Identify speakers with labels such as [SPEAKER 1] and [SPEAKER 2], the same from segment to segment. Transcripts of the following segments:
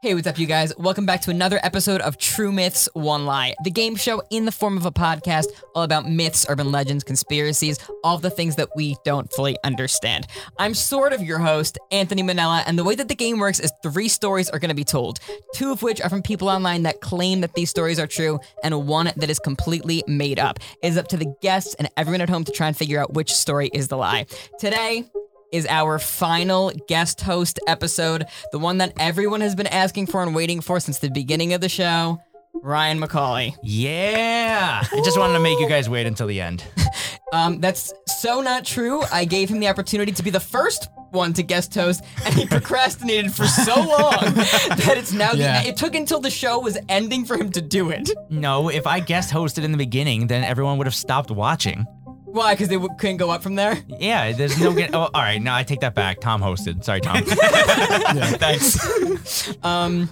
[SPEAKER 1] Hey, what's up, you guys? Welcome back to another episode of True Myths, One Lie, the game show in the form of a podcast all about myths, urban legends, conspiracies, all the things that we don't fully understand. I'm sort of your host, Anthony Mennella, and the way that the game works is three stories are going to be told, two of which are from people online that claim that these stories are true, and one that is completely made up. It is up to the guests and everyone at home to try and figure out which story is the lie. Today, is our final guest host episode, the one that everyone has been asking for and waiting for since the beginning of the show. Ryan McCauley.
[SPEAKER 2] Yeah. I just wanted to make you guys wait until the end.
[SPEAKER 1] Um, that's so not true. I gave him the opportunity to be the first one to guest host, and he procrastinated for so long that it's now.
[SPEAKER 3] Yeah.
[SPEAKER 1] It took until the show was ending for him to do it.
[SPEAKER 2] No, if I guest hosted in the beginning, then everyone would have stopped watching.
[SPEAKER 1] Why? Because they w- couldn't go up from there.
[SPEAKER 2] Yeah, there's no get. Oh, all right, no, I take that back. Tom hosted. Sorry, Tom. Thanks.
[SPEAKER 1] Um,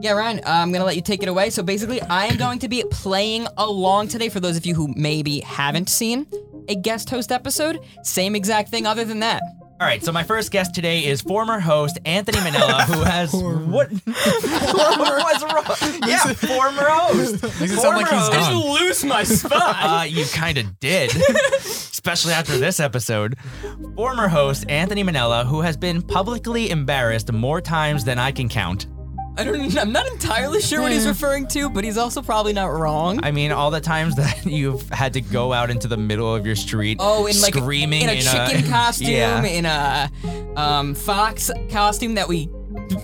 [SPEAKER 1] yeah, Ryan, uh, I'm gonna let you take it away. So basically, I am going to be playing along today for those of you who maybe haven't seen a guest host episode. Same exact thing, other than that.
[SPEAKER 2] All right, so my first guest today is former host Anthony Mennella, who has what? What's wrong? Former host.
[SPEAKER 3] Makes it sound like he's
[SPEAKER 2] host.
[SPEAKER 3] done.
[SPEAKER 1] lose my spot.
[SPEAKER 2] Uh, you kind of did, especially after this episode. Former host Anthony Mennella, who has been publicly embarrassed more times than I can count.
[SPEAKER 1] I don't. I'm not entirely sure what he's referring to, but he's also probably not wrong.
[SPEAKER 2] I mean, all the times that you've had to go out into the middle of your street,
[SPEAKER 1] Oh, in like
[SPEAKER 2] screaming
[SPEAKER 1] in a chicken costume,
[SPEAKER 2] yeah.
[SPEAKER 1] in a um, fox costume that we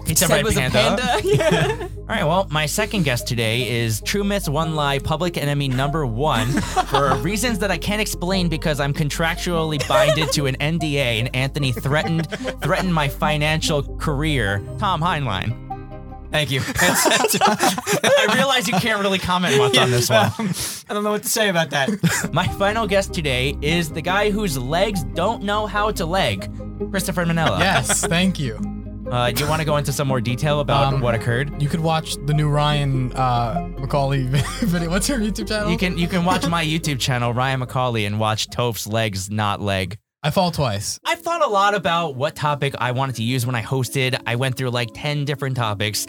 [SPEAKER 2] It's a
[SPEAKER 1] said
[SPEAKER 2] red
[SPEAKER 1] was
[SPEAKER 2] panda.
[SPEAKER 1] a panda. yeah.
[SPEAKER 2] All right, well, my second guest today is True Myths One Lie Public Enemy Number One for reasons that I can't explain because I'm contractually binded to an NDA and Anthony threatened threatened my financial career. Tom Heinlein.
[SPEAKER 4] Thank you.
[SPEAKER 2] I realize you can't really comment much on this one.
[SPEAKER 4] I don't know what to say about that.
[SPEAKER 2] My final guest today is the guy whose legs don't know how to leg, Christopher Mennella.
[SPEAKER 3] Yes, thank you.
[SPEAKER 2] Uh, do you want to go into some more detail about
[SPEAKER 3] Um,
[SPEAKER 2] what occurred?
[SPEAKER 3] You could watch the new Ryan uh, McCauley video. What's your YouTube channel?
[SPEAKER 2] You can you can watch my YouTube channel, Ryan McCauley, and watch Toph's legs not leg.
[SPEAKER 3] I fall twice.
[SPEAKER 2] I thought a lot about what topic I wanted to use when I hosted. I went through like 10 different topics.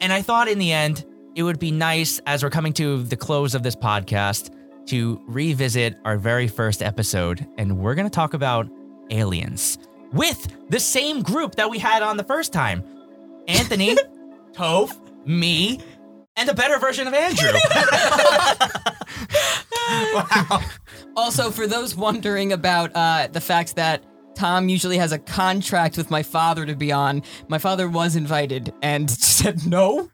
[SPEAKER 2] And I thought in the end, it would be nice as we're coming to the close of this podcast to revisit our very first episode. And we're going to talk about aliens with the same group that we had on the first time Anthony, Toph, me, and a better version of Andrew. wow.
[SPEAKER 1] Also, for those wondering about uh, the fact that Tom usually has a contract with my father to be on, my father was invited and said no.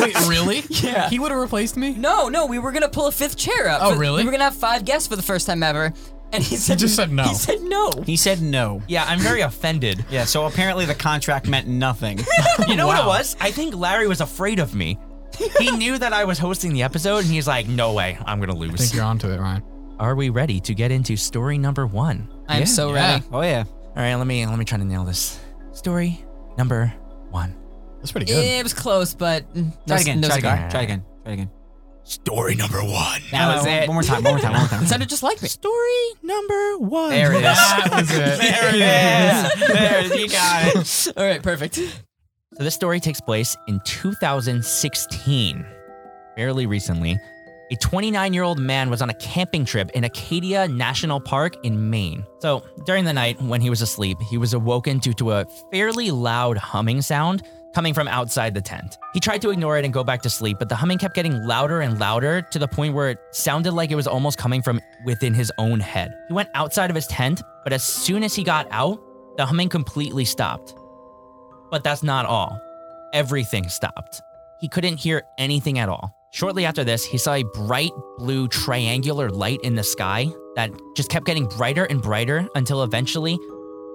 [SPEAKER 3] Wait, really?
[SPEAKER 1] Yeah.
[SPEAKER 3] He would have replaced me?
[SPEAKER 1] No, no, we were gonna pull a fifth chair up.
[SPEAKER 3] Oh,
[SPEAKER 1] For-
[SPEAKER 3] really?
[SPEAKER 1] We were gonna have five guests for the first time ever, and he said
[SPEAKER 3] just said no.
[SPEAKER 1] He said no.
[SPEAKER 4] He said no.
[SPEAKER 2] yeah, I'm very offended.
[SPEAKER 4] Yeah, so apparently the contract meant nothing.
[SPEAKER 2] You know what it
[SPEAKER 3] Wow.
[SPEAKER 2] was? I think Larry was afraid of me. He knew that I was hosting the episode, and he's like, "No way, I'm gonna
[SPEAKER 3] I think
[SPEAKER 2] lose."
[SPEAKER 3] you're onto it, Ryan.
[SPEAKER 2] Are we ready to get into story number one?
[SPEAKER 1] I'm
[SPEAKER 4] Yeah,
[SPEAKER 1] so
[SPEAKER 3] yeah.
[SPEAKER 1] ready.
[SPEAKER 4] oh yeah.
[SPEAKER 2] All right, let me let me try to nail this. Story number one.
[SPEAKER 3] That's pretty good.
[SPEAKER 1] It was close, but mm, no,
[SPEAKER 4] Try again.
[SPEAKER 1] no
[SPEAKER 4] try
[SPEAKER 1] cigar.
[SPEAKER 4] again. Try again. Try again.
[SPEAKER 2] Story number one.
[SPEAKER 1] That was it.
[SPEAKER 4] One more time. One more time. One more time.
[SPEAKER 1] It sounded just like me.
[SPEAKER 2] Story number one.
[SPEAKER 4] There it is.
[SPEAKER 3] That was it.
[SPEAKER 4] there it is. There, you got it.
[SPEAKER 1] All right, perfect.
[SPEAKER 2] So this story takes place in 2016, fairly recently. A 29 year old man was on a camping trip in Acadia National Park in Maine. So during the night, when he was asleep, he was awoken due to a fairly loud humming sound coming from outside the tent. He tried to ignore it and go back to sleep, but the humming kept getting louder and louder to the point where it sounded like it was almost coming from within his own head. He went outside of his tent, but as soon as he got out, the humming completely stopped. But that's not all. Everything stopped. He couldn't hear anything at all. Shortly after this, he saw a bright blue triangular light in the sky that just kept getting brighter and brighter until eventually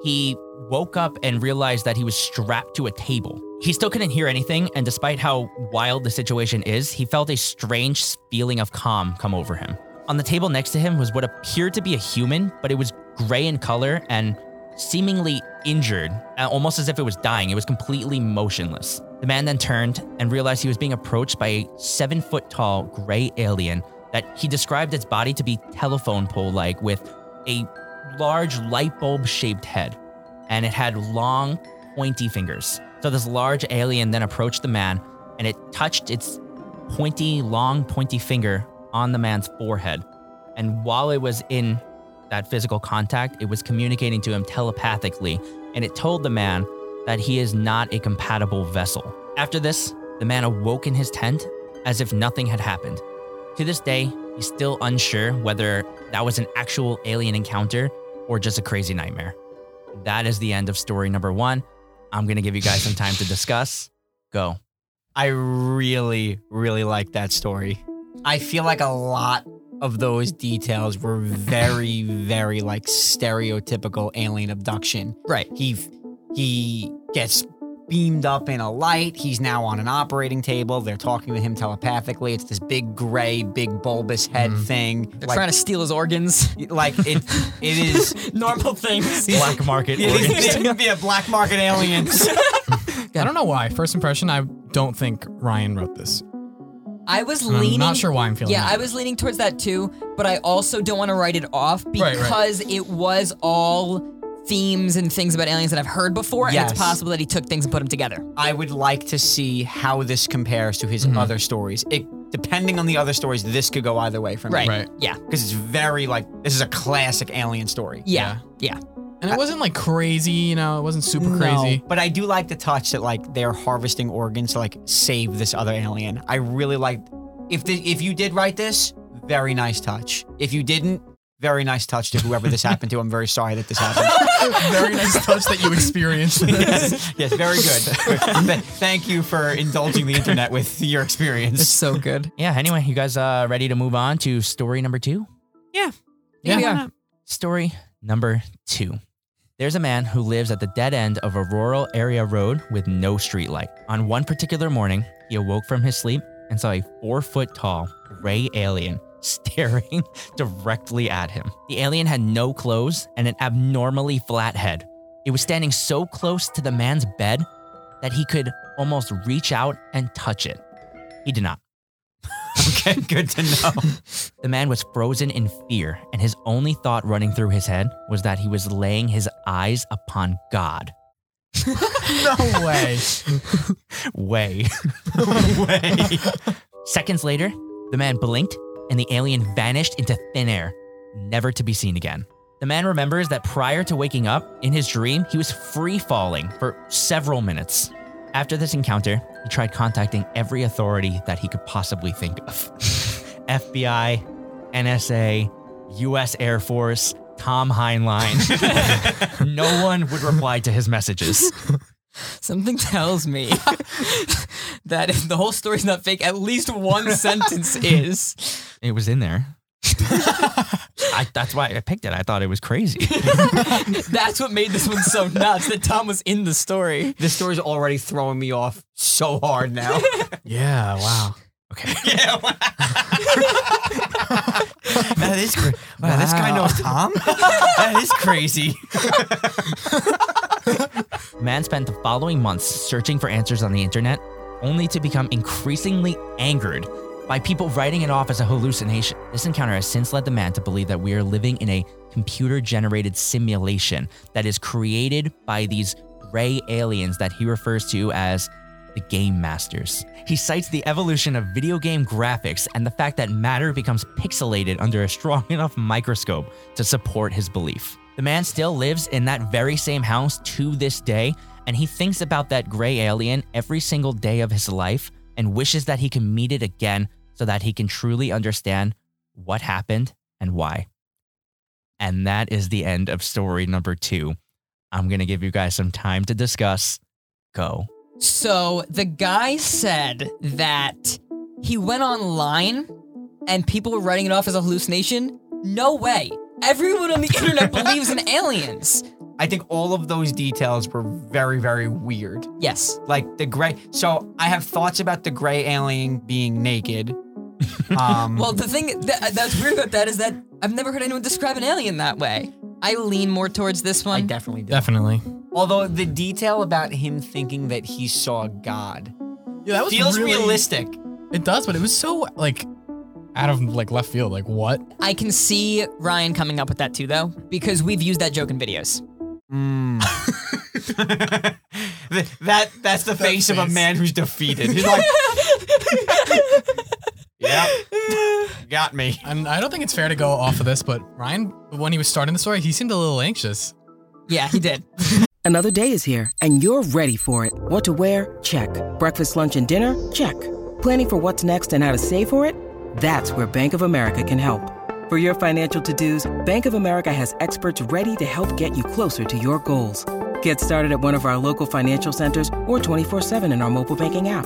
[SPEAKER 2] he woke up and realized that he was strapped to a table. He still couldn't hear anything, and despite how wild the situation is, he felt a strange feeling of calm come over him. On the table next to him was what appeared to be a human, but it was gray in color and seemingly injured, uh, almost as if it was dying. It was completely motionless. The man then turned and realized he was being approached by a seven foot tall gray alien that he described its body to be telephone pole like with a large light bulb shaped head. And it had long, pointy fingers. So this large alien then approached the man and it touched its pointy, long, pointy finger on the man's forehead. And while it was in that physical contact, it was communicating to him telepathically, and it told the man that he is not a compatible vessel. After this, the man awoke in his tent as if nothing had happened. To this day, he's still unsure whether that was an actual alien encounter or just a crazy nightmare. That is the end of story number one. I'm going to give you guys some time to discuss. Go.
[SPEAKER 4] I really, really like that story. I feel like a lot of those details were very, very like stereotypical alien abduction.
[SPEAKER 1] Right.
[SPEAKER 4] He he gets beamed up in a light. He's now on an operating table. They're talking to him telepathically. It's this big gray, big bulbous head mm-hmm. thing.
[SPEAKER 1] They're trying to steal his organs.
[SPEAKER 4] like it it is
[SPEAKER 1] Normal things.
[SPEAKER 2] Black market
[SPEAKER 4] it
[SPEAKER 2] organs.
[SPEAKER 4] is be a black market aliens.
[SPEAKER 3] I don't know why. First impression, I don't think Ryan wrote this.
[SPEAKER 1] I was
[SPEAKER 3] And I'm not sure why I'm feeling
[SPEAKER 1] Yeah,
[SPEAKER 3] that.
[SPEAKER 1] I was leaning towards that too, but I also don't want to write it off
[SPEAKER 3] Right, right.
[SPEAKER 1] because it was all themes and things about aliens that I've heard before, and
[SPEAKER 4] Yes.
[SPEAKER 1] it's possible that he took things and put them together.
[SPEAKER 4] I would like to see how this compares to his
[SPEAKER 3] Mm-hmm.
[SPEAKER 4] other stories. It depending on the other stories, this could go either way for me.
[SPEAKER 1] Right.
[SPEAKER 3] Right.
[SPEAKER 1] Yeah.
[SPEAKER 4] Because it's very like this is a classic alien story.
[SPEAKER 1] Yeah. Yeah.
[SPEAKER 3] And it wasn't like crazy, you know, it wasn't super crazy.
[SPEAKER 4] No, but I do like the touch that like they're harvesting organs to like save this other alien. I really like if the, if you did write this, very nice touch. If you didn't, very nice touch to whoever this happened to. I'm very sorry that this happened.
[SPEAKER 3] Very nice touch that you experienced.
[SPEAKER 4] yes, yes, very good. Thank you for indulging the internet with your experience.
[SPEAKER 1] It's so good.
[SPEAKER 2] Yeah, anyway, you guys uh, ready to move on to story number two?
[SPEAKER 1] Yeah.
[SPEAKER 3] Yeah.
[SPEAKER 1] we are.
[SPEAKER 2] Story number two. There's a man who lives at the dead end of a rural area road with no streetlight. On one particular morning, he awoke from his sleep and saw a four foot tall gray alien staring directly at him. The alien had no clothes and an abnormally flat head. It was standing so close to the man's bed that he could almost reach out and touch it. He did not.
[SPEAKER 4] okay, good to know.
[SPEAKER 2] The man was frozen in fear, and his only thought running through his head was that he was laying his eyes upon God.
[SPEAKER 3] no way.
[SPEAKER 2] Way.
[SPEAKER 4] Way.
[SPEAKER 2] Seconds later, the man blinked, and the alien vanished into thin air, never to be seen again. The man remembers that prior to waking up, in his dream, he was free falling for several minutes. After this encounter, he tried contacting every authority that he could possibly think of FBI, NSA, US Air Force, Tom Heinlein. no one would reply to his messages.
[SPEAKER 1] Something tells me that if the whole story's not fake, at least one sentence is.
[SPEAKER 2] It was in there. I, that's why I picked it. I thought it was crazy.
[SPEAKER 1] That's what made this one so nuts that Tom was in the story.
[SPEAKER 4] this story's already throwing me off so hard now.
[SPEAKER 3] Yeah, wow.
[SPEAKER 2] Okay.
[SPEAKER 4] yeah. wow, that is crazy. Wow, this guy
[SPEAKER 3] Wow.
[SPEAKER 4] knows Tom? that is crazy.
[SPEAKER 2] Man spent the following months searching for answers on the internet, only to become increasingly angered by people writing it off as a hallucination. This encounter has since led the man to believe that we are living in a computer generated simulation that is created by these gray aliens that he refers to as the Game Masters. He cites the evolution of video game graphics and the fact that matter becomes pixelated under a strong enough microscope to support his belief. The man still lives in that very same house to this day, and he thinks about that gray alien every single day of his life and wishes that he can meet it again so that he can truly understand what happened and why. And that is the end of story number two. I'm going to give you guys some time to discuss. Go.
[SPEAKER 1] So the guy said that he went online and people were writing it off as a hallucination. No way. Everyone on the internet believes in aliens.
[SPEAKER 4] I think all of those details were very, very weird.
[SPEAKER 1] Yes.
[SPEAKER 4] Like the gray. So I have thoughts about the gray alien being naked. Um,
[SPEAKER 1] Well, the thing that, that's weird about that is that I've never heard anyone describe an alien that way. I lean more towards this one.
[SPEAKER 4] I definitely did.
[SPEAKER 3] Definitely.
[SPEAKER 4] Although the detail about him thinking that he saw God
[SPEAKER 3] Yeah, that was
[SPEAKER 4] feels
[SPEAKER 3] really,
[SPEAKER 4] realistic.
[SPEAKER 3] It does, but it was so like out of like left field. Like what?
[SPEAKER 1] I can see Ryan coming up with that too, though, because we've used that joke in videos.
[SPEAKER 4] Mm. That that's the face, of a man who's defeated. He's like, "Yep, got me."
[SPEAKER 3] And I don't think it's fair to go off of this, but Ryan, when he was starting the story, he seemed a little anxious.
[SPEAKER 1] Yeah, he did.
[SPEAKER 5] Another day is here, and you're ready for it. What to wear? Check. Breakfast, lunch, and dinner? Check. Planning for what's next and how to save for it? That's where Bank of America can help. For your financial to-dos, Bank of America has experts ready to help get you closer to your goals. Get started at one of our local financial centers or 24-7 in our mobile banking app.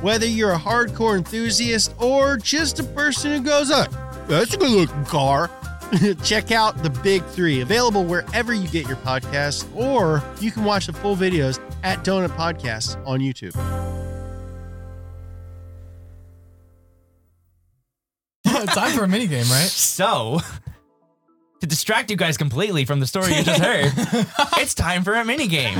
[SPEAKER 6] whether you're a hardcore enthusiast or just a person who goes, oh, that's a good looking car, check out the Big Three, available wherever you get your podcasts, or you can watch the full videos at Donut Podcasts on YouTube.
[SPEAKER 3] Time for a mini game, right?
[SPEAKER 2] So, to distract you guys completely from the story you just heard, it's time for a mini game.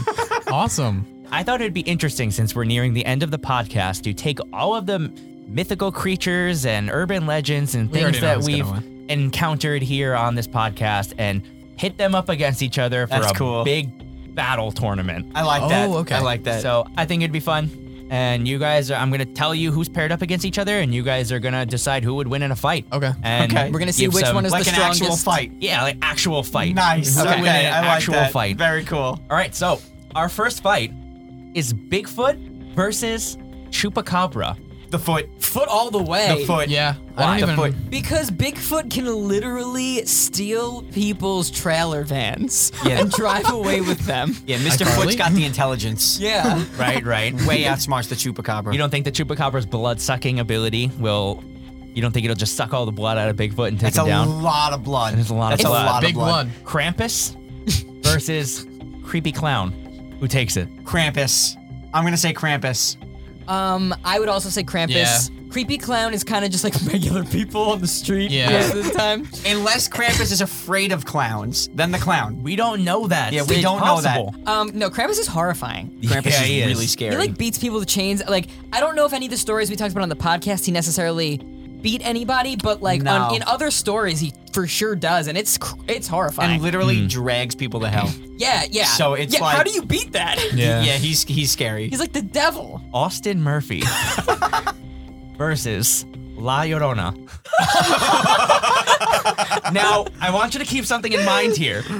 [SPEAKER 3] Awesome.
[SPEAKER 2] I thought it'd be interesting since we're nearing the end of the podcast to take all of the mythical creatures and urban legends and things
[SPEAKER 3] know
[SPEAKER 2] that we've encountered here on this podcast and pit them up against each other for
[SPEAKER 4] That's
[SPEAKER 2] a
[SPEAKER 4] cool.
[SPEAKER 2] big battle tournament.
[SPEAKER 4] I like
[SPEAKER 3] Oh,
[SPEAKER 4] that.
[SPEAKER 3] okay.
[SPEAKER 4] I like that.
[SPEAKER 2] So I think it'd be fun. And you guys, are, I'm gonna tell you who's paired up against each other, and you guys are gonna decide who would win in a fight.
[SPEAKER 3] Okay.
[SPEAKER 2] And
[SPEAKER 4] Okay.
[SPEAKER 1] We're gonna see which
[SPEAKER 2] some-
[SPEAKER 1] one is
[SPEAKER 4] like
[SPEAKER 1] the
[SPEAKER 4] an actual
[SPEAKER 1] strongest.
[SPEAKER 4] fight.
[SPEAKER 2] Yeah, like actual fight.
[SPEAKER 4] Nice.
[SPEAKER 2] Who would
[SPEAKER 4] Okay,
[SPEAKER 2] win in an
[SPEAKER 4] I like
[SPEAKER 2] actual
[SPEAKER 4] that.
[SPEAKER 2] fight.
[SPEAKER 4] Very cool.
[SPEAKER 2] All right, so our first fight is Bigfoot versus Chupacabra.
[SPEAKER 4] The foot.
[SPEAKER 1] Foot all the way.
[SPEAKER 4] The foot.
[SPEAKER 3] Yeah.
[SPEAKER 4] Why?
[SPEAKER 3] I don't
[SPEAKER 4] The foot.
[SPEAKER 1] Because Bigfoot can literally steal people's trailer vans
[SPEAKER 4] Yeah.
[SPEAKER 1] and drive away with them.
[SPEAKER 4] Yeah, Mr. Foot's got the intelligence.
[SPEAKER 1] Yeah.
[SPEAKER 2] Right, right.
[SPEAKER 4] Way outsmarts the chupacabra.
[SPEAKER 2] You don't think the Chupacabra's blood sucking ability will? You don't think it'll just suck all the blood out of Bigfoot and take
[SPEAKER 4] That's
[SPEAKER 2] him
[SPEAKER 4] a lot of blood.
[SPEAKER 2] That's a lot of
[SPEAKER 4] That's
[SPEAKER 2] blood.
[SPEAKER 4] a lot
[SPEAKER 3] Big
[SPEAKER 4] of blood.
[SPEAKER 3] blood.
[SPEAKER 2] Krampus versus creepy clown. Who takes it?
[SPEAKER 4] Krampus. I'm gonna say Krampus.
[SPEAKER 1] Um, I would also say Krampus.
[SPEAKER 3] Yeah.
[SPEAKER 1] Creepy clown is kind of just like regular people on the street
[SPEAKER 3] Yeah.
[SPEAKER 1] most of the time.
[SPEAKER 4] Unless Krampus is afraid of clowns, then the clown.
[SPEAKER 2] We don't know that.
[SPEAKER 4] Yeah, we
[SPEAKER 2] It's
[SPEAKER 4] don't know that.
[SPEAKER 2] possible.
[SPEAKER 1] Um, no, Krampus is horrifying.
[SPEAKER 4] Krampus
[SPEAKER 2] Yeah,
[SPEAKER 4] is
[SPEAKER 2] he is.
[SPEAKER 4] really scary.
[SPEAKER 1] He like beats people with chains. Like I don't know if any of the stories we talked about on the podcast he necessarily beat anybody, but like
[SPEAKER 4] No.
[SPEAKER 1] on, in other stories he for sure does, and it's cr- it's horrifying.
[SPEAKER 4] and literally hmm. drags people to hell.
[SPEAKER 1] yeah, yeah.
[SPEAKER 4] So it's
[SPEAKER 1] yeah, how
[SPEAKER 4] like-
[SPEAKER 1] do you beat that?
[SPEAKER 3] Yeah.
[SPEAKER 4] yeah, he's he's scary.
[SPEAKER 1] He's like the devil.
[SPEAKER 2] Austin Murphy versus La Llorona. now, I want you to keep something in mind here.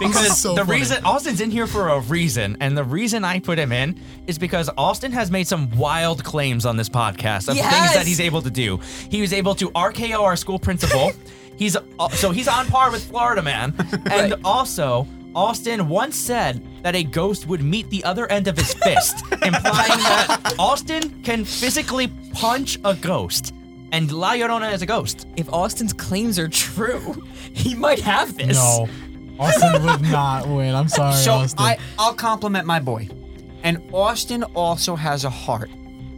[SPEAKER 2] Because
[SPEAKER 3] so
[SPEAKER 2] the
[SPEAKER 3] funny.
[SPEAKER 2] reason Austin's in here for a reason, and the reason I put him in is because Austin has made some wild claims on this podcast of
[SPEAKER 1] He
[SPEAKER 2] things that he's able to do. He was able to RKO our school principal. he's uh, so he's on par with Florida man. And also, Austin once said that a ghost would meet the other end of his fist, implying that Austin can physically punch a ghost. And La Llorona is a ghost.
[SPEAKER 1] If Austin's claims are true, he might have this.
[SPEAKER 3] No. Austin would not win. I'm sorry,
[SPEAKER 4] so
[SPEAKER 3] Austin.
[SPEAKER 4] I I'll compliment my boy, And Austin also has a heart.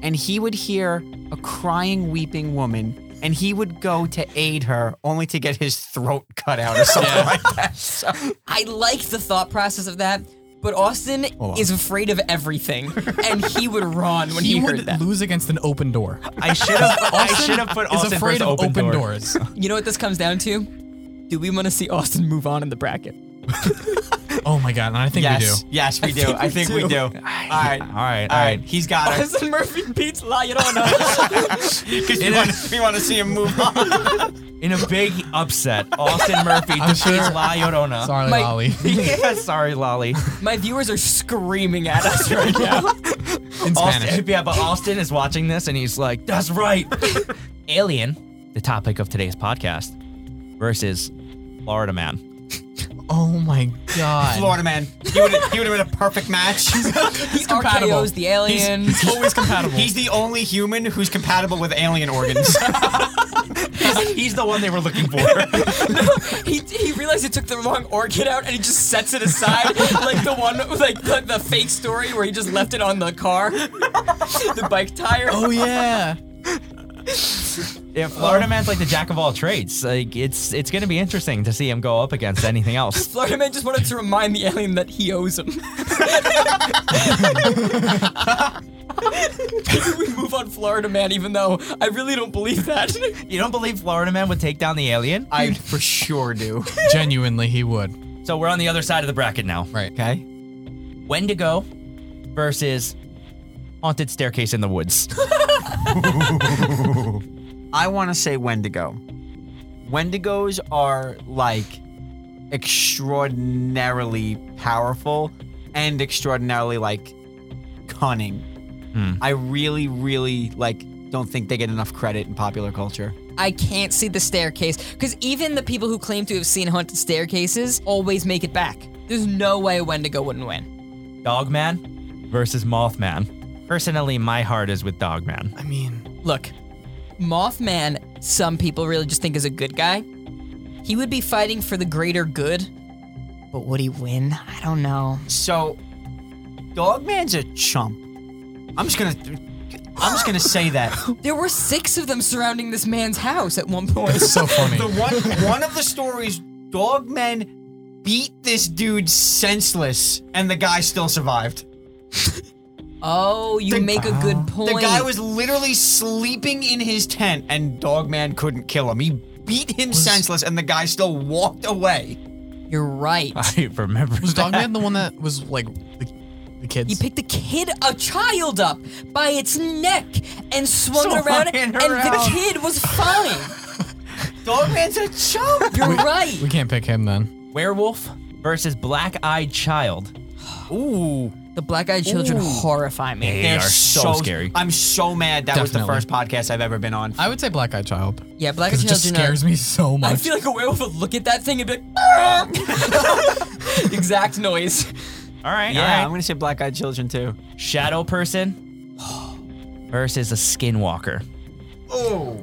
[SPEAKER 4] And he would hear a crying, weeping woman, and he would go to aid her only to get his throat cut out or something like that. So,
[SPEAKER 1] I like the thought process of that, but Austin is afraid of everything, and he would run when he,
[SPEAKER 3] He
[SPEAKER 1] heard
[SPEAKER 3] would
[SPEAKER 1] that.
[SPEAKER 3] lose against an open door.
[SPEAKER 2] I should have. I should have put
[SPEAKER 3] Is
[SPEAKER 2] Austin
[SPEAKER 3] afraid
[SPEAKER 2] first
[SPEAKER 3] of
[SPEAKER 2] open,
[SPEAKER 3] open,
[SPEAKER 2] door.
[SPEAKER 3] doors.
[SPEAKER 1] You know what this comes down to? Do we want to see Austin move on in the bracket?
[SPEAKER 3] oh my god, I think
[SPEAKER 4] yes,
[SPEAKER 3] we do.
[SPEAKER 4] yes, we do. I think we do. All right,
[SPEAKER 2] All right,
[SPEAKER 4] all right. He's got it.
[SPEAKER 1] Austin Murphy beats La Llorona.
[SPEAKER 4] Because we, want- we want to see him move on.
[SPEAKER 2] In a big upset, Austin Murphy
[SPEAKER 3] I'm
[SPEAKER 2] defeats
[SPEAKER 3] sure-
[SPEAKER 2] La Llorona.
[SPEAKER 3] Sorry,
[SPEAKER 1] My-
[SPEAKER 3] Lolly.
[SPEAKER 2] yeah, sorry, Lolly.
[SPEAKER 1] My viewers are screaming at us right now.
[SPEAKER 3] In Spanish.
[SPEAKER 2] Austin, yeah, but Austin is watching this and he's like, "That's right." Alien, the topic of today's podcast, versus Florida Man.
[SPEAKER 3] Oh my god.
[SPEAKER 4] Florida man. He would have been a perfect match.
[SPEAKER 1] He
[SPEAKER 3] compatible.
[SPEAKER 1] RKO's the alien.
[SPEAKER 3] He's always compatible.
[SPEAKER 4] He's the only human who's compatible with alien organs.
[SPEAKER 2] He's the one they were looking for.
[SPEAKER 1] he, he realized he took the wrong orchid out and he just sets it aside like the one like the, the fake story where he just left it on the car the bike tire
[SPEAKER 3] oh yeah.
[SPEAKER 2] Yeah, Florida Man's like the jack of all trades. Like it's it's gonna be interesting to see him go up against anything else.
[SPEAKER 1] Florida man just wanted to remind the alien that he owes him Maybe we move on Florida man even though I really don't believe that
[SPEAKER 2] You don't believe Florida Man would take down the alien?
[SPEAKER 4] I for sure do.
[SPEAKER 3] Genuinely, he would.
[SPEAKER 2] So we're on the other side of the bracket now.
[SPEAKER 3] Right.
[SPEAKER 4] Okay.
[SPEAKER 2] Wendigo versus Haunted Staircase in the Woods.
[SPEAKER 4] I want to say Wendigo. Wendigos are like extraordinarily powerful and extraordinarily like cunning.
[SPEAKER 2] Hmm.
[SPEAKER 4] I really, really like don't think they get enough credit in popular culture.
[SPEAKER 1] I can't see the staircase because even the people who claim to have seen haunted staircases always make it back there's no way a Wendigo wouldn't win
[SPEAKER 2] Dogman versus Mothman. Personally, my heart is with Dogman.
[SPEAKER 3] I mean,
[SPEAKER 1] Look, Mothman, some people really just think is a good guy. He would be fighting for the greater good, but would he win? I don't know.
[SPEAKER 4] So, Dogman's a chump. I'm just gonna, I'm just gonna say that.
[SPEAKER 1] There were six of them surrounding this man's house at one point.
[SPEAKER 3] it's so funny.
[SPEAKER 4] The one, one of the stories, Dogman beat this dude senseless, and the guy still survived.
[SPEAKER 1] oh, you
[SPEAKER 4] The-
[SPEAKER 1] make a good point.
[SPEAKER 4] The guy was literally sleeping in his tent, and Dogman couldn't kill him. He beat him senseless, and the guy still walked away.
[SPEAKER 1] You're right.
[SPEAKER 2] I remember.
[SPEAKER 3] was
[SPEAKER 2] that.
[SPEAKER 3] Dogman the one that was like the, the kids?
[SPEAKER 1] He picked a kid, a child up by its neck and swung
[SPEAKER 2] Swung
[SPEAKER 1] around,
[SPEAKER 2] it
[SPEAKER 1] and the kid was fine.
[SPEAKER 4] Dogman's a chump.
[SPEAKER 1] You're right.
[SPEAKER 3] we can't pick him then.
[SPEAKER 2] Werewolf versus Black Eyed Child.
[SPEAKER 4] Ooh,
[SPEAKER 1] The black-eyed children
[SPEAKER 4] Ooh.
[SPEAKER 1] horrify me.
[SPEAKER 2] They
[SPEAKER 4] they're
[SPEAKER 2] are so scary.
[SPEAKER 4] I'm so mad that was the first podcast I've ever been on.
[SPEAKER 3] I would say Black Eyed Child.
[SPEAKER 1] Yeah, black-eyed
[SPEAKER 3] Because it just
[SPEAKER 1] children are-
[SPEAKER 3] scares me so much.
[SPEAKER 1] I feel like a werewolf would look at that thing and be like, ah! exact noise.
[SPEAKER 2] All right,
[SPEAKER 4] yeah,
[SPEAKER 2] all
[SPEAKER 4] I'm
[SPEAKER 2] right.
[SPEAKER 4] gonna say Black Eyed Children too.
[SPEAKER 2] Shadow person versus a skinwalker.
[SPEAKER 4] Oh,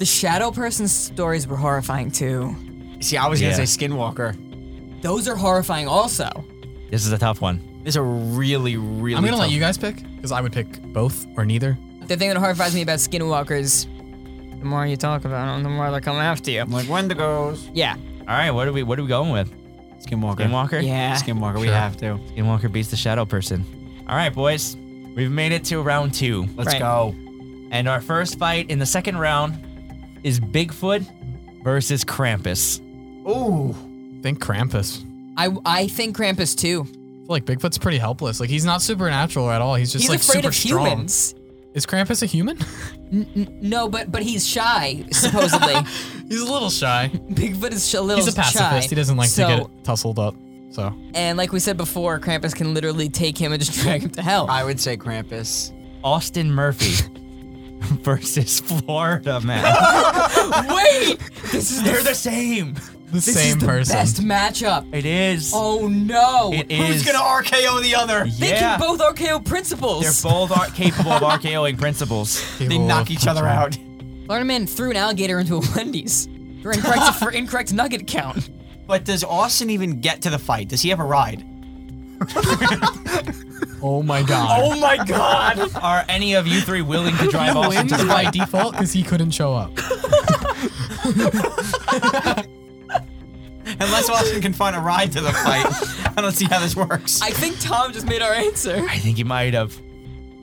[SPEAKER 1] The shadow person's stories were horrifying too.
[SPEAKER 4] see, I was gonna say Skinwalker.
[SPEAKER 1] Those are horrifying also.
[SPEAKER 2] This is a tough one.
[SPEAKER 4] This is a really, really.
[SPEAKER 3] I'm gonna let you guys pick because I would pick both or neither.
[SPEAKER 1] The thing that horrifies me about skinwalkers, the more you talk about them, the more they come after you.
[SPEAKER 4] I'm like Wendigos.
[SPEAKER 1] Yeah.
[SPEAKER 2] All right, what are we what are we going with?
[SPEAKER 4] Skinwalker.
[SPEAKER 2] Skinwalker?
[SPEAKER 1] Yeah.
[SPEAKER 4] Skinwalker. We
[SPEAKER 3] Sure.
[SPEAKER 4] have to.
[SPEAKER 2] Skinwalker beats the shadow person. All right, boys. We've made it to round 2.
[SPEAKER 4] Let's
[SPEAKER 1] Right.
[SPEAKER 4] go.
[SPEAKER 2] And our first fight in the second round is Bigfoot versus Krampus.
[SPEAKER 4] Ooh.
[SPEAKER 3] think Krampus.
[SPEAKER 1] I I think Krampus too.
[SPEAKER 3] I like Bigfoot's pretty helpless. Like he's not supernatural at all. He's just
[SPEAKER 1] He's
[SPEAKER 3] like
[SPEAKER 1] afraid
[SPEAKER 3] super
[SPEAKER 1] of
[SPEAKER 3] strong.
[SPEAKER 1] humans.
[SPEAKER 3] Is Krampus a human?
[SPEAKER 1] No, but but he's shy supposedly.
[SPEAKER 3] he's a little shy.
[SPEAKER 1] Bigfoot is sh- a little shy.
[SPEAKER 3] He's a pacifist.
[SPEAKER 1] shy.
[SPEAKER 3] He doesn't like
[SPEAKER 1] so,
[SPEAKER 3] to get tussled up. So
[SPEAKER 1] And like we said before, Krampus can literally take him and just drag him to hell.
[SPEAKER 4] I would say Krampus.
[SPEAKER 2] Austin Murphy versus Florida Man.
[SPEAKER 1] Wait, this is
[SPEAKER 2] They're
[SPEAKER 1] the,
[SPEAKER 2] the same.
[SPEAKER 3] The
[SPEAKER 1] this
[SPEAKER 3] same
[SPEAKER 1] is the
[SPEAKER 3] person.
[SPEAKER 1] best matchup.
[SPEAKER 2] It is.
[SPEAKER 1] Oh no!
[SPEAKER 2] It
[SPEAKER 4] Who's
[SPEAKER 2] is.
[SPEAKER 4] gonna RKO the other?
[SPEAKER 1] They
[SPEAKER 2] yeah.
[SPEAKER 1] can both RKO principles.
[SPEAKER 2] They're both are capable of RKOing principles.
[SPEAKER 4] They knock each other
[SPEAKER 3] punch
[SPEAKER 4] out.
[SPEAKER 1] Florida Man threw an alligator into a Wendy's for incorrect, for incorrect nugget count.
[SPEAKER 4] But does Austin even get to the fight? Does he have a ride?
[SPEAKER 3] Oh my god.
[SPEAKER 1] Oh my god!
[SPEAKER 2] Are any of you three willing to drive Austin to the
[SPEAKER 3] by
[SPEAKER 2] fight?
[SPEAKER 3] default because he couldn't show up.
[SPEAKER 4] Unless Austin can find a ride to the fight. I don't see how this works.
[SPEAKER 1] I think Tom just made our answer.
[SPEAKER 2] I think he might have.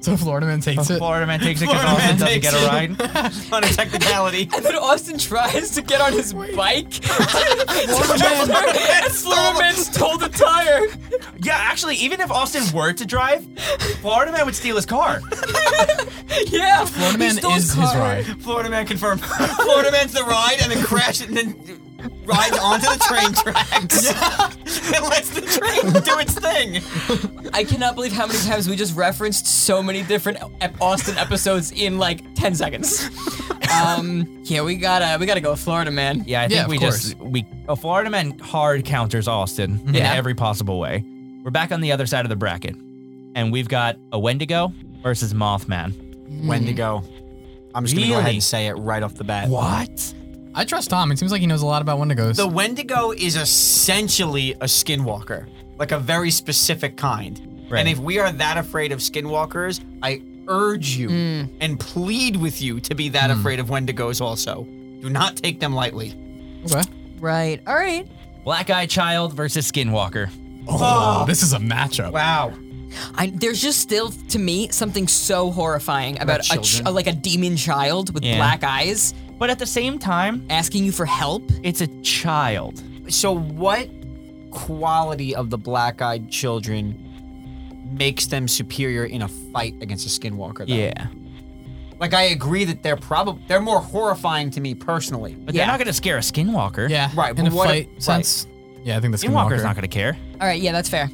[SPEAKER 3] So Florida man takes it.
[SPEAKER 2] Florida man takes it because
[SPEAKER 4] Florida
[SPEAKER 2] Austin
[SPEAKER 4] man
[SPEAKER 2] doesn't
[SPEAKER 4] takes
[SPEAKER 2] get a
[SPEAKER 4] it.
[SPEAKER 2] ride.
[SPEAKER 4] On a technicality.
[SPEAKER 1] And then Austin tries to get on his bike.
[SPEAKER 3] Florida man.
[SPEAKER 1] and Florida Man stole the tire.
[SPEAKER 2] Yeah, actually, even if Austin were to drive, Florida man would steal his car.
[SPEAKER 1] Yeah.
[SPEAKER 3] Florida man is his ride.
[SPEAKER 4] Florida man confirmed. Florida man's the ride and then crashes and then rides onto the train tracks. and lets the train do its thing.
[SPEAKER 1] I cannot believe how many times we just referenced so many different Austin episodes in like 10 seconds. Um, yeah, we gotta we gotta go with Florida Man.
[SPEAKER 2] Yeah, I think
[SPEAKER 3] Yeah, of
[SPEAKER 2] we
[SPEAKER 3] course.
[SPEAKER 2] just we a Florida man hard counters Austin in
[SPEAKER 1] Yeah.
[SPEAKER 2] every possible way. We're back on the other side of the bracket, and we've got a Wendigo versus Mothman.
[SPEAKER 4] Wendigo. I'm just gonna go ahead and say it right off the bat.
[SPEAKER 2] What?
[SPEAKER 3] I trust Tom. It seems like he knows a lot about Wendigos.
[SPEAKER 4] The Wendigo is essentially a skinwalker, like a very specific kind.
[SPEAKER 2] Right.
[SPEAKER 4] And if we are that afraid of skinwalkers, I urge you hmm. and plead with you to be that hmm. afraid of Wendigos also. Do not take them lightly.
[SPEAKER 3] okay.
[SPEAKER 1] Right. All right.
[SPEAKER 2] Black Eye Child versus Skinwalker.
[SPEAKER 3] Oh, oh this is a matchup.
[SPEAKER 4] Wow.
[SPEAKER 1] I, there's just still to me something so horrifying about a ch-
[SPEAKER 4] children.
[SPEAKER 1] like a demon child with
[SPEAKER 2] Yeah.
[SPEAKER 1] black eyes
[SPEAKER 2] But at the same time,
[SPEAKER 1] asking you for help.
[SPEAKER 2] it's a child.
[SPEAKER 4] So, what quality of the black eyed children makes them superior in a fight against a skinwalker? Though?
[SPEAKER 2] Yeah.
[SPEAKER 4] Like, I agree that they're probably they're more horrifying to me personally.
[SPEAKER 2] But
[SPEAKER 1] Yeah.
[SPEAKER 2] they're not going to scare a Skinwalker.
[SPEAKER 3] Yeah.
[SPEAKER 4] Right,
[SPEAKER 3] In a
[SPEAKER 4] but what
[SPEAKER 3] fight
[SPEAKER 4] if-
[SPEAKER 3] sense. Yeah, I think the
[SPEAKER 2] Skinwalker's
[SPEAKER 3] Skinwalker.
[SPEAKER 2] not going to care.
[SPEAKER 1] All right. Yeah, that's fair.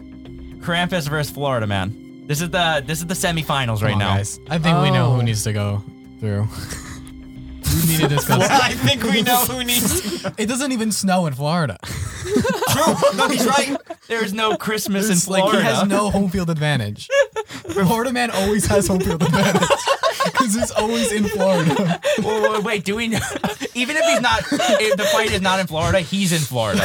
[SPEAKER 2] Krampus versus Florida Man. This is the this is the semifinals right
[SPEAKER 3] on,
[SPEAKER 2] now.
[SPEAKER 3] guys. I think we know
[SPEAKER 1] Oh.
[SPEAKER 3] who needs to go through. we need to discuss.
[SPEAKER 4] I think we know who needs to.
[SPEAKER 3] it doesn't even snow in Florida.
[SPEAKER 4] True. No, he's right.
[SPEAKER 2] There's no Christmas
[SPEAKER 3] It's
[SPEAKER 2] in
[SPEAKER 3] like
[SPEAKER 2] Florida.
[SPEAKER 3] he has no home field advantage. Florida man always has home field advantage because he's always in Florida.
[SPEAKER 2] Wait, wait, wait, do we know? Even if he's not, if the fight is not in Florida, he's in Florida.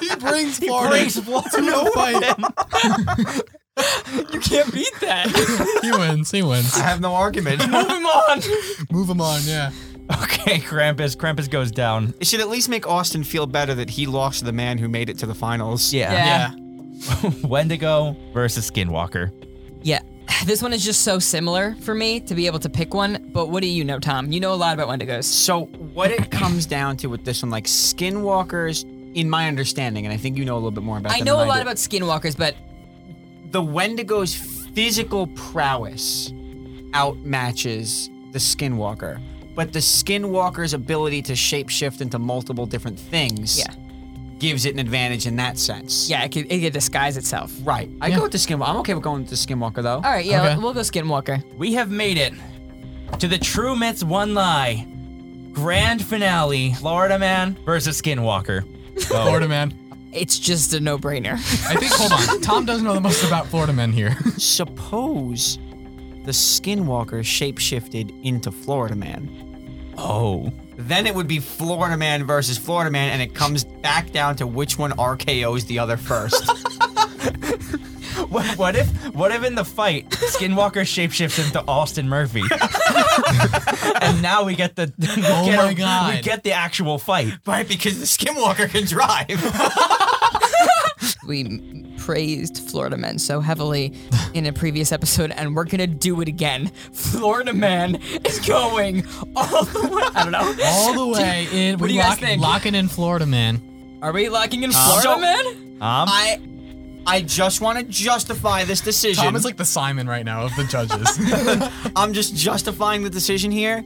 [SPEAKER 3] He brings Florida
[SPEAKER 2] brings Florida
[SPEAKER 3] to the fight.
[SPEAKER 1] You can't beat that.
[SPEAKER 3] He wins. He wins.
[SPEAKER 4] I have no argument.
[SPEAKER 1] Move him on.
[SPEAKER 3] Move him on. Yeah.
[SPEAKER 2] Okay, Krampus. Krampus goes down.
[SPEAKER 4] It should at least make Austin feel better that he lost the man who made it to the finals.
[SPEAKER 2] Yeah.
[SPEAKER 1] Yeah.
[SPEAKER 2] Wendigo versus Skinwalker.
[SPEAKER 1] Yeah. This one is just so similar for me to be able to pick one. But what do you know, Tom? You know a lot about Wendigos.
[SPEAKER 4] So what it comes down to with this one, like skinwalkers, in my understanding, and I think you know a little bit more about.
[SPEAKER 1] I
[SPEAKER 4] them
[SPEAKER 1] know a
[SPEAKER 4] than
[SPEAKER 1] lot
[SPEAKER 4] do,
[SPEAKER 1] about skinwalkers, but
[SPEAKER 4] the Wendigo's physical prowess outmatches the skinwalker, but the skinwalker's ability to shapeshift into multiple different things,
[SPEAKER 1] Yeah.
[SPEAKER 4] gives it an advantage in that sense.
[SPEAKER 1] yeah, it could, it could disguise itself.
[SPEAKER 4] Right. I go with the skinwalker. I'm okay with going with the skinwalker though.
[SPEAKER 1] All right, yeah,
[SPEAKER 3] Okay.
[SPEAKER 1] we'll go skinwalker.
[SPEAKER 2] We have made it to the True Myths One Lie grand finale Florida Man versus Skinwalker.
[SPEAKER 3] Florida man.
[SPEAKER 1] It's just a no-brainer.
[SPEAKER 3] I think. Hold on. Tom doesn't know the most about Florida men here.
[SPEAKER 4] Suppose the skinwalker shapeshifted into Florida Man.
[SPEAKER 2] Oh.
[SPEAKER 4] Then it would be Florida Man versus Florida Man, and it comes back down to which one RKO's the other first.
[SPEAKER 2] What, what if what if in the fight Skinwalker shapeshifts into Austin Murphy? and now we get the we
[SPEAKER 3] Oh
[SPEAKER 2] get
[SPEAKER 3] my
[SPEAKER 2] a-
[SPEAKER 3] God.
[SPEAKER 2] we get the actual fight.
[SPEAKER 4] right, because the skinwalker can drive.
[SPEAKER 1] We praised Florida Men so heavily in a previous episode, and we're gonna do it again. Florida Man is going all the way. I don't know.
[SPEAKER 3] All the way in.
[SPEAKER 1] What do you guys
[SPEAKER 3] lock,
[SPEAKER 1] think?
[SPEAKER 3] Locking in Florida man.
[SPEAKER 1] Are we locking in Florida
[SPEAKER 4] so-
[SPEAKER 1] Man?
[SPEAKER 2] Um,
[SPEAKER 4] I I just want to justify this decision.
[SPEAKER 3] Tom is like the Simon right now of the judges.
[SPEAKER 4] I'm just justifying the decision here.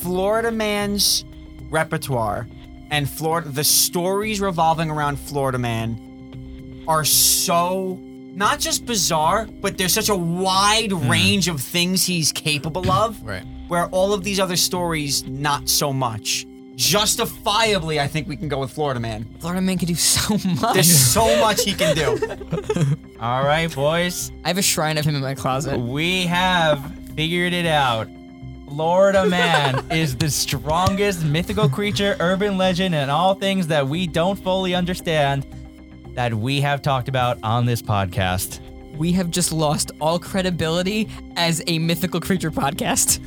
[SPEAKER 4] Florida Man's repertoire and Florida the stories revolving around Florida Man are so not just bizarre, but there's such a wide hmm. range of things he's capable of.
[SPEAKER 3] right.
[SPEAKER 4] Where all of these other stories, not so much. Justifiably, I think we can go with Florida Man.
[SPEAKER 1] Florida Man can do so much.
[SPEAKER 4] There's so much he can do.
[SPEAKER 2] all right, boys.
[SPEAKER 1] I have a shrine of him in my closet.
[SPEAKER 2] We have figured it out. Florida Man is the strongest mythical creature, urban legend, and all things that we don't fully understand. That we have talked about on this podcast.
[SPEAKER 1] We have just lost all credibility as a mythical creature podcast.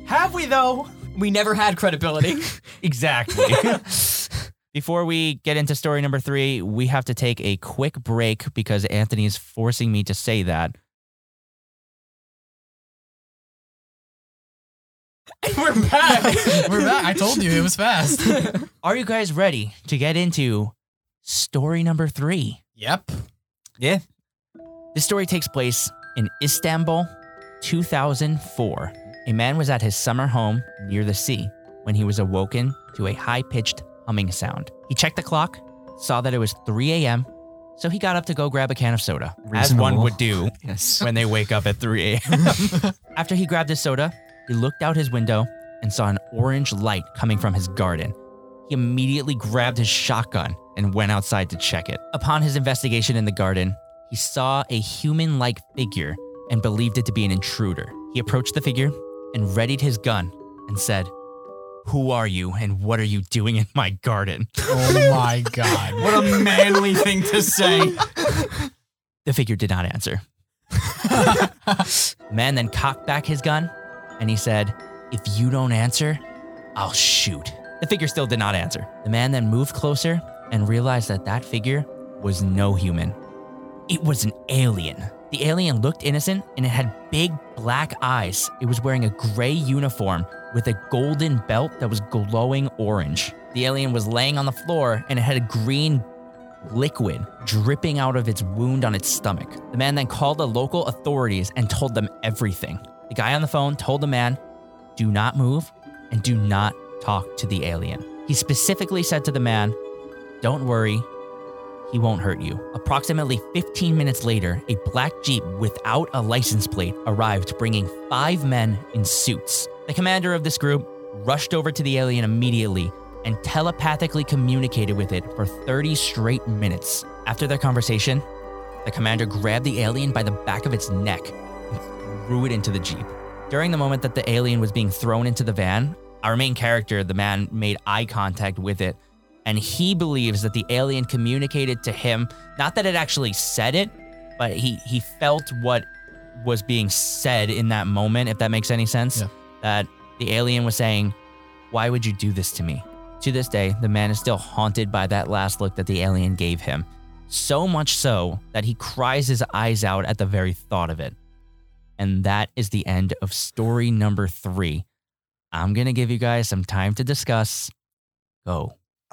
[SPEAKER 2] Have we though?
[SPEAKER 1] We never had credibility.
[SPEAKER 2] Exactly. Before we get into story number three, we have to take a quick break because Anthony is forcing me to say that.
[SPEAKER 1] We're back.
[SPEAKER 3] We're back. I told you it was fast.
[SPEAKER 2] Are you guys ready to get into story number three?
[SPEAKER 3] yep.
[SPEAKER 4] Yeah.
[SPEAKER 2] This story takes place in Istanbul, 2004. A man was at his summer home near the sea when he was awoken to a high pitched humming sound. He checked the clock, saw that it was 3 a.m., so he got up to go grab a can of soda, as one would do
[SPEAKER 4] Yes.
[SPEAKER 2] when they wake up at 3 a.m. After he grabbed his soda, he looked out his window and saw an orange light coming from his garden. He immediately grabbed his shotgun and went outside to check it. Upon his investigation in the garden, he saw a human like figure and believed it to be an intruder. He approached the figure and readied his gun and said, Who are you and what are you doing in my garden?
[SPEAKER 3] Oh my god.
[SPEAKER 4] What a manly thing to say.
[SPEAKER 2] The figure did not answer. the man then cocked back his gun and he said, If you don't answer, I'll shoot. The figure still did not answer. The man then moved closer and realized that that figure was no human. It was an alien. The alien looked innocent and it had big black eyes. It was wearing a gray uniform with a golden belt that was glowing orange. The alien was laying on the floor and it had a green liquid dripping out of its wound on its stomach. The man then called the local authorities and told them everything. The guy on the phone told the man, Do not move and do not talk to the alien. He specifically said to the man, Don't worry, he won't hurt you. Approximately 15 minutes later, a black Jeep without a license plate arrived, bringing five men in suits. The commander of this group rushed over to the alien immediately and telepathically communicated with it for 30 straight minutes. After their conversation, the commander grabbed the alien by the back of its neck and threw it into the Jeep. During the moment that the alien was being thrown into the van, our main character, the man, made eye contact with it and he believes that the alien communicated to him. Not that it actually said it but he he felt what was being said in that moment if that makes any sense.
[SPEAKER 3] Yeah.
[SPEAKER 2] that the alien was saying why would you do this to me? To this day the man is still haunted by that last look that the alien gave him. So much so that he cries his eyes out at the very thought of it. And that is the end of story number 3 i'm going to give you guys some time to discuss go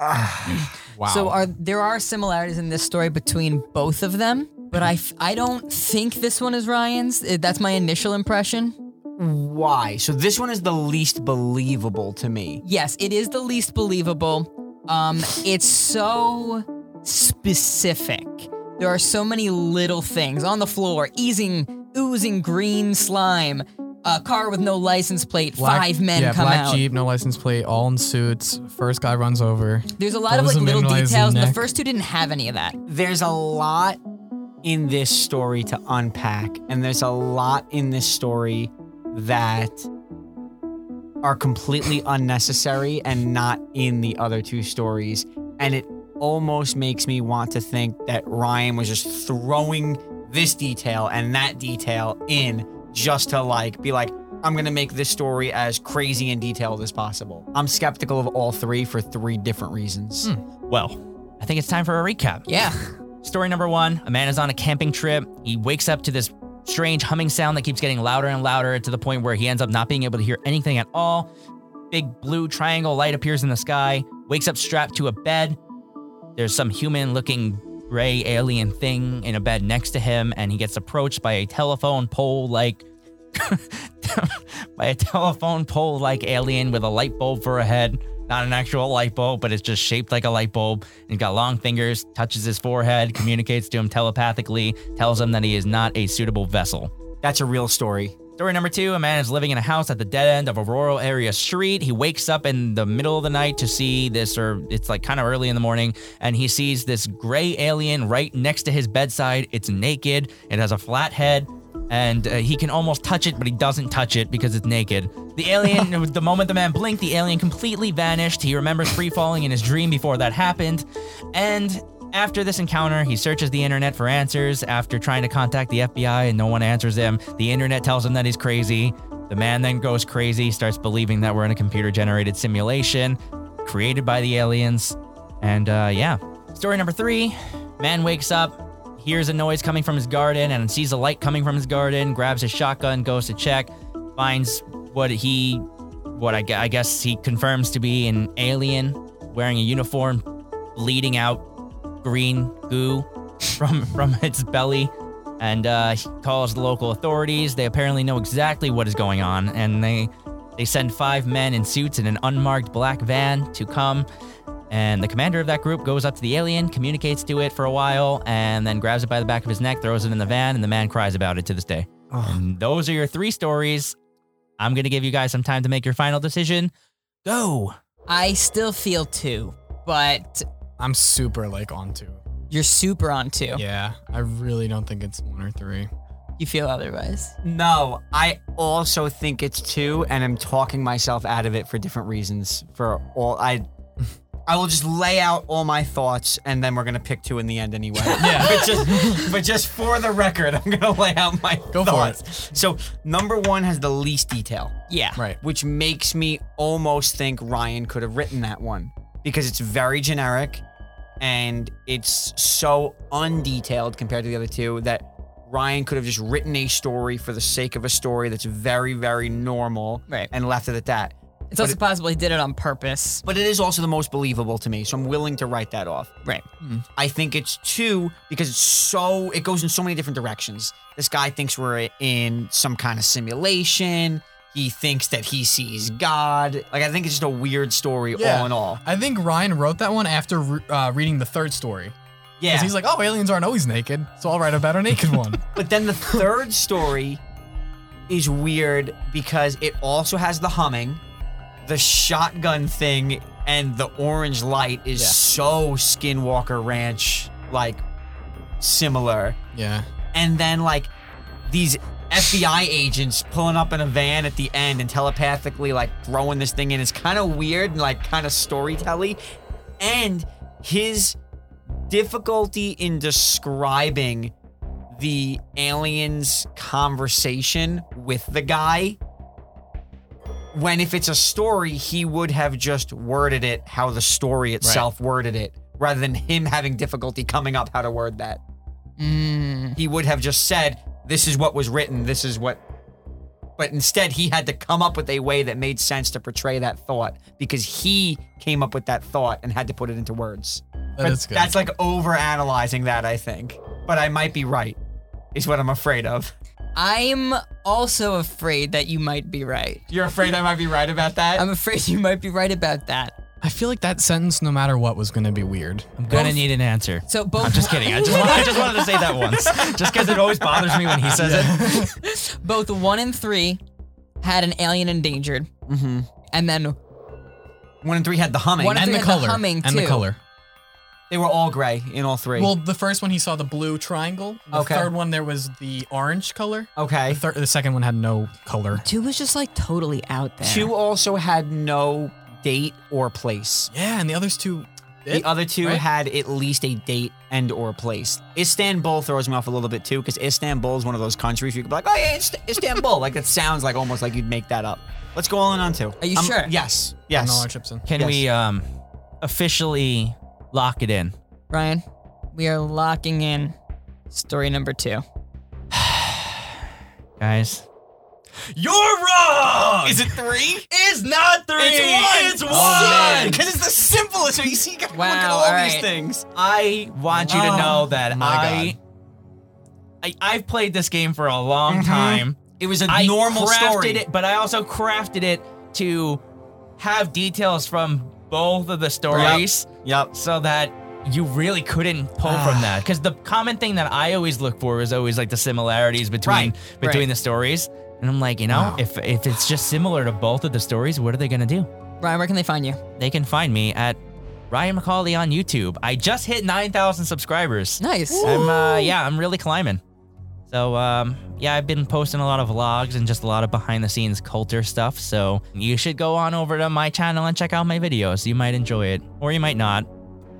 [SPEAKER 3] Wow.
[SPEAKER 1] So are there are similarities in this story between both of them, but I, f- I don't think this one is Ryan's. Uh, That's my initial impression.
[SPEAKER 4] Why? So this one is the least believable to me.
[SPEAKER 1] Yes, it is the least believable. Um, it's so specific. There are so many little things on the floor, easing, oozing green slime, a car with no license plate,
[SPEAKER 3] Black-
[SPEAKER 1] five men
[SPEAKER 3] yeah,
[SPEAKER 1] come
[SPEAKER 3] black
[SPEAKER 1] out.
[SPEAKER 3] Jeep, no license plate, all in suits. First guy runs over.
[SPEAKER 1] There's a lot of
[SPEAKER 3] Throws
[SPEAKER 1] like
[SPEAKER 3] him
[SPEAKER 1] little
[SPEAKER 3] in, lies in
[SPEAKER 1] details. The
[SPEAKER 3] neck.
[SPEAKER 1] first two didn't have any of that.
[SPEAKER 4] There's a lot in this story to unpack, and there's a lot in this story that are completely unnecessary and not in the other two stories. And it almost makes me want to think that Ryan was just throwing this detail and that detail in just to like be like, I'm gonna make this story as crazy and detailed as possible. I'm skeptical of all three for three different reasons. Hmm.
[SPEAKER 2] well i think it's time for a recap
[SPEAKER 1] Yeah.
[SPEAKER 2] Story number one a man is on a camping trip. He wakes up to this strange humming sound that keeps getting louder and louder to the point where he ends up not being able to hear anything at all. Big blue triangle light appears in the sky, wakes up strapped to a bed. There's some human looking gray alien thing in a bed next to him, and he gets approached by a telephone pole like. by a telephone pole like alien with a light bulb for a head. Not an actual light bulb, but it's just shaped like a light bulb. And he's got long fingers, touches his forehead, communicates to him telepathically, tells him that he is not a suitable vessel.
[SPEAKER 4] That's a real story.
[SPEAKER 2] Story number two a man is living in a house at the dead end of a rural area street. He wakes up in the middle of the night to see this, or it's like kind of early in the morning, and he sees this gray alien right next to his bedside. It's naked, it has a flat head, and uh, he can almost touch it, but he doesn't touch it because it's naked. The alien, the moment the man blinked, the alien completely vanished. He remembers free falling in his dream before that happened. And After this encounter, he searches the internet for answers. After trying to contact the FBI and no one answers him, the internet tells him that he's crazy. The man then goes crazy, starts believing that we're in a computer generated simulation created by the aliens. And uh, yeah. Story number three man wakes up, hears a noise coming from his garden, and sees a light coming from his garden, grabs his shotgun, goes to check, finds what he, what I, I guess he confirms to be an alien wearing a uniform, bleeding out green goo from from its belly and uh, he calls the local authorities. They apparently know exactly what is going on, and they they send five men in suits in an unmarked black van to come. And the commander of that group goes up to the alien, communicates to it for a while, and then grabs it by the back of his neck, throws it in the van, and the man cries about it to this day. And those are your three stories. I'm gonna give you guys some time to make your final decision. Go.
[SPEAKER 1] I still feel two, but
[SPEAKER 3] I'm super like on two.
[SPEAKER 1] you're super on two.
[SPEAKER 3] Yeah, I really don't think it's one or three.
[SPEAKER 1] You feel otherwise.
[SPEAKER 4] No, I also think it's two, and I'm talking myself out of it for different reasons. For all I, I will just lay out all my thoughts, and then we're gonna pick two in the end anyway.
[SPEAKER 3] Yeah.
[SPEAKER 4] but just, but just for the record, I'm gonna lay out my
[SPEAKER 3] Go for
[SPEAKER 4] thoughts. So number one has the least detail,
[SPEAKER 1] Yeah.
[SPEAKER 3] Right.
[SPEAKER 4] which makes me almost think Ryan could have written that one because it's very generic, and it's so undetailed compared to the other two that. Ryan could have just written a story for the sake of a story that's very, very normal
[SPEAKER 1] Right.
[SPEAKER 4] and left it at that.
[SPEAKER 1] It's also possible he did it on purpose.
[SPEAKER 4] But it is also the most believable to me, so I'm willing to write that off.
[SPEAKER 1] Right. Hmm.
[SPEAKER 4] I think it's two because it's so it goes in so many different directions. This guy thinks we're in some kind of simulation. He thinks that he sees God. Like I think it's just a weird story all in all.
[SPEAKER 3] I think Ryan wrote that one after re- uh, reading the third story.
[SPEAKER 4] Yeah.
[SPEAKER 3] Because he's like, oh, aliens aren't always naked, so I'll write about a naked one.
[SPEAKER 4] But then the third story is weird because it also has the humming, the shotgun thing, and the orange light is
[SPEAKER 3] Yeah.
[SPEAKER 4] so Skinwalker Ranch like similar.
[SPEAKER 3] yeah.
[SPEAKER 4] And then like these FBI agents pulling up in a van at the end and telepathically like throwing this thing in It's kind of weird and like kind of storytelling. And his difficulty in describing the aliens conversation with the guy when if it's a story he would have just worded it how the story itself worded it rather than him having difficulty coming up how to word that
[SPEAKER 1] Mm.
[SPEAKER 4] he would have just said this is what was written this is what but instead he had to come up with a way that made sense to portray that thought because he came up with that thought and had to put it into words
[SPEAKER 3] That
[SPEAKER 4] but
[SPEAKER 3] good.
[SPEAKER 4] that's like over analyzing that i think but i might be right is what i'm afraid of
[SPEAKER 1] I'm also afraid that you might be right.
[SPEAKER 4] you're afraid i might be right about that
[SPEAKER 1] I'm afraid you might be right about that.
[SPEAKER 3] I feel like that sentence, no matter what, was going to be weird.
[SPEAKER 2] I'm gonna need an answer.
[SPEAKER 1] So both
[SPEAKER 2] I'm just kidding. I just, I just wanted to say that once, just because it always bothers me when he says it.
[SPEAKER 1] both one and three had an alien endangered,
[SPEAKER 4] mm-hmm.
[SPEAKER 1] and then
[SPEAKER 4] one and three had the humming
[SPEAKER 1] One
[SPEAKER 3] and
[SPEAKER 1] three
[SPEAKER 3] the
[SPEAKER 1] had the
[SPEAKER 3] color.
[SPEAKER 1] humming,
[SPEAKER 3] and the color.
[SPEAKER 4] they were all gray in all three
[SPEAKER 3] Well, the first one he saw the blue triangle. The
[SPEAKER 4] Okay.
[SPEAKER 3] third one there was the orange color.
[SPEAKER 4] okay
[SPEAKER 3] The, third, the second one had no color.
[SPEAKER 1] two was just like totally out there.
[SPEAKER 4] two also had no date or place
[SPEAKER 3] Yeah, and the others two.
[SPEAKER 4] The
[SPEAKER 3] it,
[SPEAKER 4] other two
[SPEAKER 3] right?
[SPEAKER 4] had at least a date and or place. Istanbul throws me off a little bit too, because Istanbul is one of those countries you could be like, oh yeah, it's Istanbul. like it sounds like almost like you'd make that up. Let's go all in on two.
[SPEAKER 1] Are you
[SPEAKER 4] Um,
[SPEAKER 1] sure?
[SPEAKER 4] Yes.
[SPEAKER 3] Yeah,
[SPEAKER 4] Yes.
[SPEAKER 3] Nolan Chipson.
[SPEAKER 2] Can
[SPEAKER 4] Yes.
[SPEAKER 2] we um officially lock it in?
[SPEAKER 1] Ryan, we are locking in story number two.
[SPEAKER 2] Guys. You're wrong!
[SPEAKER 4] Is it three?
[SPEAKER 2] It's not three!
[SPEAKER 4] It's one.
[SPEAKER 2] It's one!
[SPEAKER 4] Because it's the simplest. You see, you gotta look at all
[SPEAKER 1] all
[SPEAKER 4] these things.
[SPEAKER 2] I want you to
[SPEAKER 4] Oh,
[SPEAKER 2] know that
[SPEAKER 3] my
[SPEAKER 2] I, I I've played this game for a long
[SPEAKER 4] Mhm.
[SPEAKER 2] time.
[SPEAKER 4] It was a
[SPEAKER 2] I
[SPEAKER 4] normal
[SPEAKER 2] crafted
[SPEAKER 4] story.
[SPEAKER 2] it, but I also crafted it to have details from both of the stories
[SPEAKER 4] Yep.
[SPEAKER 2] so that you really couldn't pull from that. Because the common thing that I always look for is always like the similarities between
[SPEAKER 4] Right,
[SPEAKER 2] between
[SPEAKER 1] right.
[SPEAKER 2] the stories. And I'm like, you know,
[SPEAKER 3] Wow.
[SPEAKER 2] if if it's just similar to both of the stories, what are they gonna do?
[SPEAKER 1] Ryan, where can they find you?
[SPEAKER 2] They can find me at Ryan McCauley on YouTube. I just hit 9,000 subscribers.
[SPEAKER 1] Nice.
[SPEAKER 2] I'm uh yeah, I'm really climbing. So um yeah, I've been posting a lot of vlogs and just a lot of behind the scenes culture stuff. So you should go on over to my channel and check out my videos. You might enjoy it or you might not.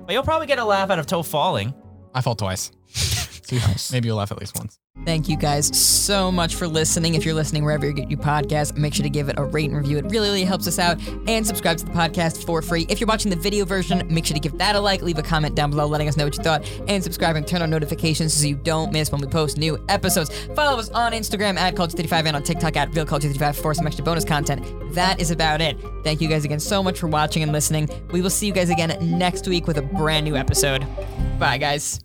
[SPEAKER 2] But you'll probably get a laugh out of Toe falling.
[SPEAKER 3] I fall twice. See, maybe you'll laugh at least once.
[SPEAKER 1] Thank you guys so much for listening. If you're listening wherever you get your podcast, make sure to give it a rate and review. It really, really helps us out. And subscribe to the podcast for free. If you're watching the video version, make sure to give that a like, leave a comment down below letting us know what you thought, and subscribe and turn on notifications so you don't miss when we post new episodes. Follow us on Instagram at Culture35 and on TikTok at RealCulture35 for some extra bonus content. That is about it. Thank you guys again so much for watching and listening. We will see you guys again next week with a brand new episode. Bye, guys.